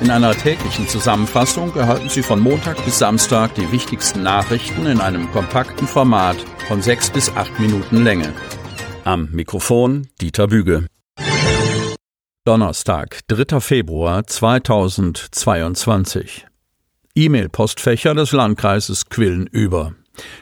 In einer täglichen Zusammenfassung erhalten Sie von Montag bis Samstag die wichtigsten Nachrichten in einem kompakten Format von sechs bis acht Minuten Länge. Am Mikrofon Dieter Büge. Donnerstag, 3. Februar 2022. E-Mail-Postfächer des Landkreises quillen über.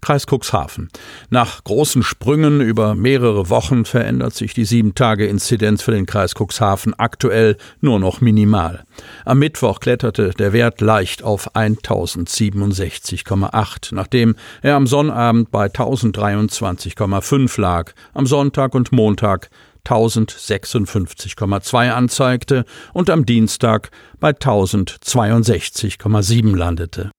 Kreis Cuxhaven. Nach großen Sprüngen über mehrere Wochen verändert sich die 7-Tage-Inzidenz für den Kreis Cuxhaven aktuell nur noch minimal. Am Mittwoch kletterte der Wert leicht auf 1067,8, nachdem er am Sonnabend bei 1023,5 lag, am Sonntag und Montag 1056,2 anzeigte und am Dienstag bei 1062,7 landete.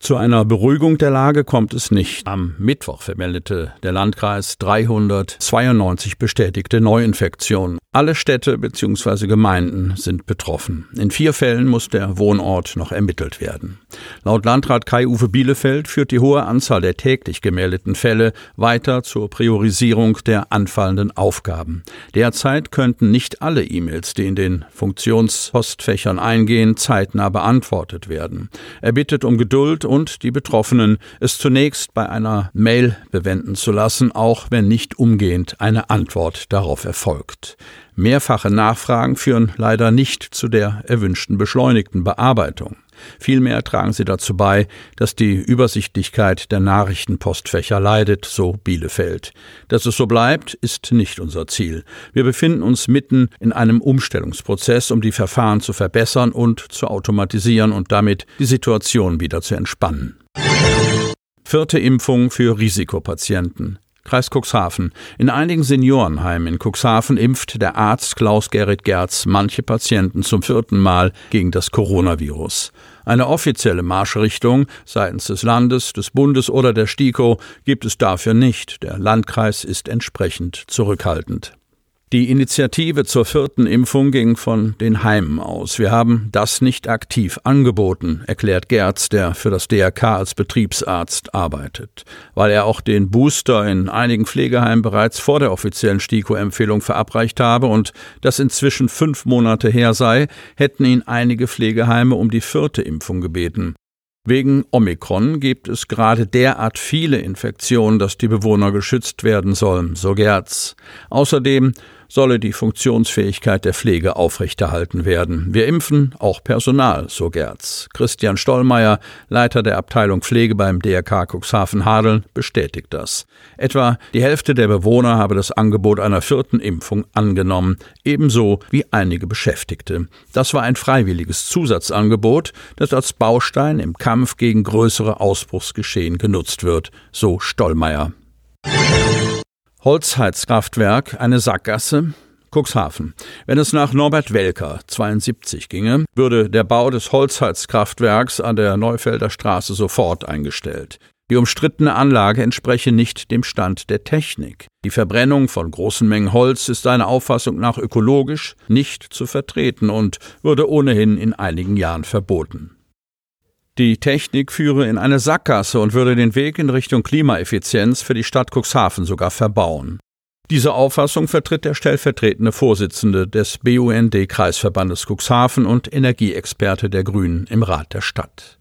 Zu einer Beruhigung der Lage kommt es nicht. Am Mittwoch vermeldete der Landkreis 392 bestätigte Neuinfektionen. Alle Städte bzw. Gemeinden sind betroffen. In vier Fällen muss der Wohnort noch ermittelt werden. Laut Landrat Kai-Uwe Bielefeld führt die hohe Anzahl der täglich gemeldeten Fälle weiter zur Priorisierung der anfallenden Aufgaben. Derzeit könnten nicht alle E-Mails, die in den Funktionspostfächern eingehen, zeitnah beantwortet werden. Er bittet um Geduld und die Betroffenen, es zunächst bei einer Mail bewenden zu lassen, auch wenn nicht umgehend eine Antwort darauf erfolgt. Mehrfache Nachfragen führen leider nicht zu der erwünschten beschleunigten Bearbeitung. Vielmehr tragen sie dazu bei, dass die Übersichtlichkeit der Nachrichtenpostfächer leidet, so Bielefeld. Dass es so bleibt, ist nicht unser Ziel. Wir befinden uns mitten in einem Umstellungsprozess, um die Verfahren zu verbessern und zu automatisieren und damit die Situation wieder zu entspannen. Vierte Impfung für Risikopatienten. Kreis Cuxhaven. In einigen Seniorenheimen in Cuxhaven impft der Arzt Klaus-Gerrit Gerz manche Patienten zum vierten Mal gegen das Coronavirus. Eine offizielle Marschrichtung seitens des Landes, des Bundes oder der STIKO gibt es dafür nicht. Der Landkreis ist entsprechend zurückhaltend. Die Initiative zur vierten Impfung ging von den Heimen aus. Wir haben das nicht aktiv angeboten, erklärt Gerz, der für das DRK als Betriebsarzt arbeitet. Weil er auch den Booster in einigen Pflegeheimen bereits vor der offiziellen STIKO-Empfehlung verabreicht habe und das inzwischen fünf Monate her sei, hätten ihn einige Pflegeheime um die vierte Impfung gebeten. Wegen Omikron gibt es gerade derart viele Infektionen, dass die Bewohner geschützt werden sollen, so Gerz. Außerdem solle die Funktionsfähigkeit der Pflege aufrechterhalten werden. Wir impfen auch Personal, so Gerz. Christian Stollmeier, Leiter der Abteilung Pflege beim DRK Cuxhaven-Hadeln, bestätigt das. Etwa die Hälfte der Bewohner habe das Angebot einer vierten Impfung angenommen, ebenso wie einige Beschäftigte. Das war ein freiwilliges Zusatzangebot, das als Baustein im Kampf gegen größere Ausbruchsgeschehen genutzt wird, so Stollmeier. Holzheizkraftwerk eine Sackgasse? Cuxhaven. Wenn es nach Norbert Welker 72 ginge, würde der Bau des Holzheizkraftwerks an der Neufelder Straße sofort eingestellt. Die umstrittene Anlage entspreche nicht dem Stand der Technik. Die Verbrennung von großen Mengen Holz ist seiner Auffassung nach ökologisch nicht zu vertreten und würde ohnehin in einigen Jahren verboten. Die Technik führe in eine Sackgasse und würde den Weg in Richtung Klimaeffizienz für die Stadt Cuxhaven sogar verbauen. Diese Auffassung vertritt der stellvertretende Vorsitzende des BUND-Kreisverbandes Cuxhaven und Energieexperte der Grünen im Rat der Stadt.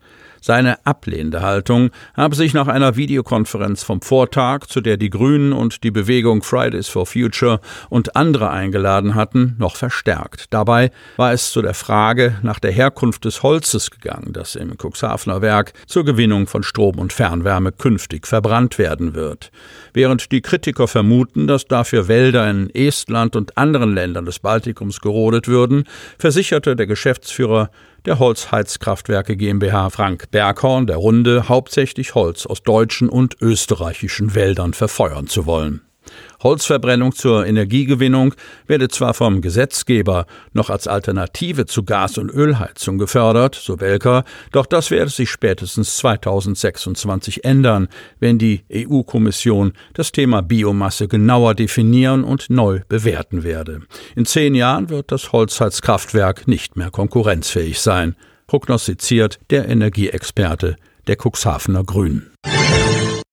Seine ablehnende Haltung habe sich nach einer Videokonferenz vom Vortag, zu der die Grünen und die Bewegung Fridays for Future und andere eingeladen hatten, noch verstärkt. Dabei war es zu der Frage nach der Herkunft des Holzes gegangen, das im Cuxhavener Werk zur Gewinnung von Strom und Fernwärme künftig verbrannt werden wird. Während die Kritiker vermuten, dass dafür Wälder in Estland und anderen Ländern des Baltikums gerodet würden, versicherte der Geschäftsführer der Holzheizkraftwerke GmbH Frank Berghorn der Runde hauptsächlich Holz aus deutschen und österreichischen Wäldern verfeuern zu wollen. Holzverbrennung zur Energiegewinnung werde zwar vom Gesetzgeber noch als Alternative zu Gas- und Ölheizung gefördert, so Welker, doch das werde sich spätestens 2026 ändern, wenn die EU-Kommission das Thema Biomasse genauer definieren und neu bewerten werde. In zehn Jahren wird das Holzheizkraftwerk nicht mehr konkurrenzfähig sein, prognostiziert der Energieexperte der Cuxhavener Grünen.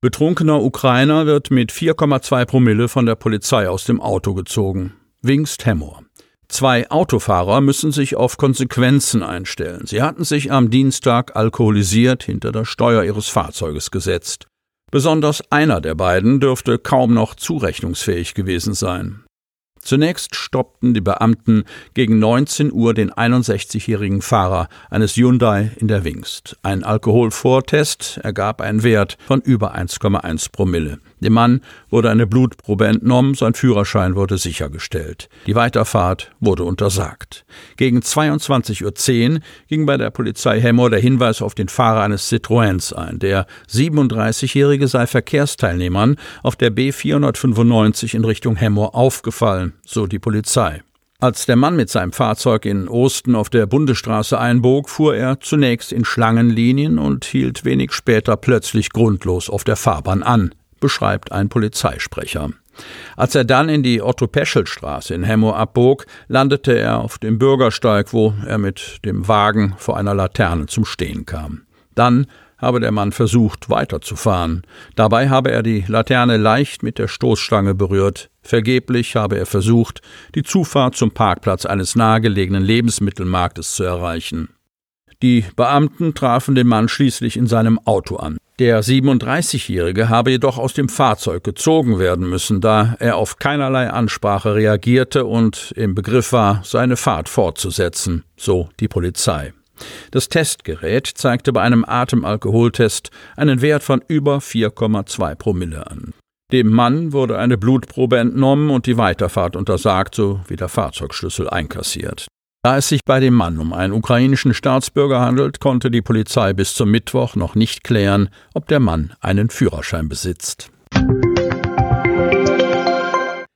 Betrunkener Ukrainer wird mit 4,2 Promille von der Polizei aus dem Auto gezogen. Wingst Hemmer. Zwei Autofahrer müssen sich auf Konsequenzen einstellen. Sie hatten sich am Dienstag alkoholisiert hinter das Steuer ihres Fahrzeuges gesetzt. Besonders einer der beiden dürfte kaum noch zurechnungsfähig gewesen sein. Zunächst stoppten die Beamten gegen 19 Uhr den 61-jährigen Fahrer eines Hyundai in der Wingst. Ein Alkoholvortest ergab einen Wert von über 1,1 Promille. Dem Mann wurde eine Blutprobe entnommen, sein Führerschein wurde sichergestellt. Die Weiterfahrt wurde untersagt. Gegen 22.10 Uhr ging bei der Polizei Hemmoor der Hinweis auf den Fahrer eines Citroëns ein. Der 37-Jährige sei Verkehrsteilnehmern auf der B495 in Richtung Hemmoor aufgefallen, so die Polizei. Als der Mann mit seinem Fahrzeug in Osten auf der Bundesstraße einbog, fuhr er zunächst in Schlangenlinien und hielt wenig später plötzlich grundlos auf der Fahrbahn an beschreibt ein Polizeisprecher. Als er dann in die Otto-Peschel-Straße in Hemmo abbog, landete er auf dem Bürgersteig, wo er mit dem Wagen vor einer Laterne zum Stehen kam. Dann habe der Mann versucht, weiterzufahren. Dabei habe er die Laterne leicht mit der Stoßstange berührt. Vergeblich habe er versucht, die Zufahrt zum Parkplatz eines nahegelegenen Lebensmittelmarktes zu erreichen. Die Beamten trafen den Mann schließlich in seinem Auto an. Der 37-Jährige habe jedoch aus dem Fahrzeug gezogen werden müssen, da er auf keinerlei Ansprache reagierte und im Begriff war, seine Fahrt fortzusetzen, so die Polizei. Das Testgerät zeigte bei einem Atemalkoholtest einen Wert von über 4,2 Promille an. Dem Mann wurde eine Blutprobe entnommen und die Weiterfahrt untersagt sowie der Fahrzeugschlüssel einkassiert. Da es sich bei dem Mann um einen ukrainischen Staatsbürger handelt, konnte die Polizei bis zum Mittwoch noch nicht klären, ob der Mann einen Führerschein besitzt.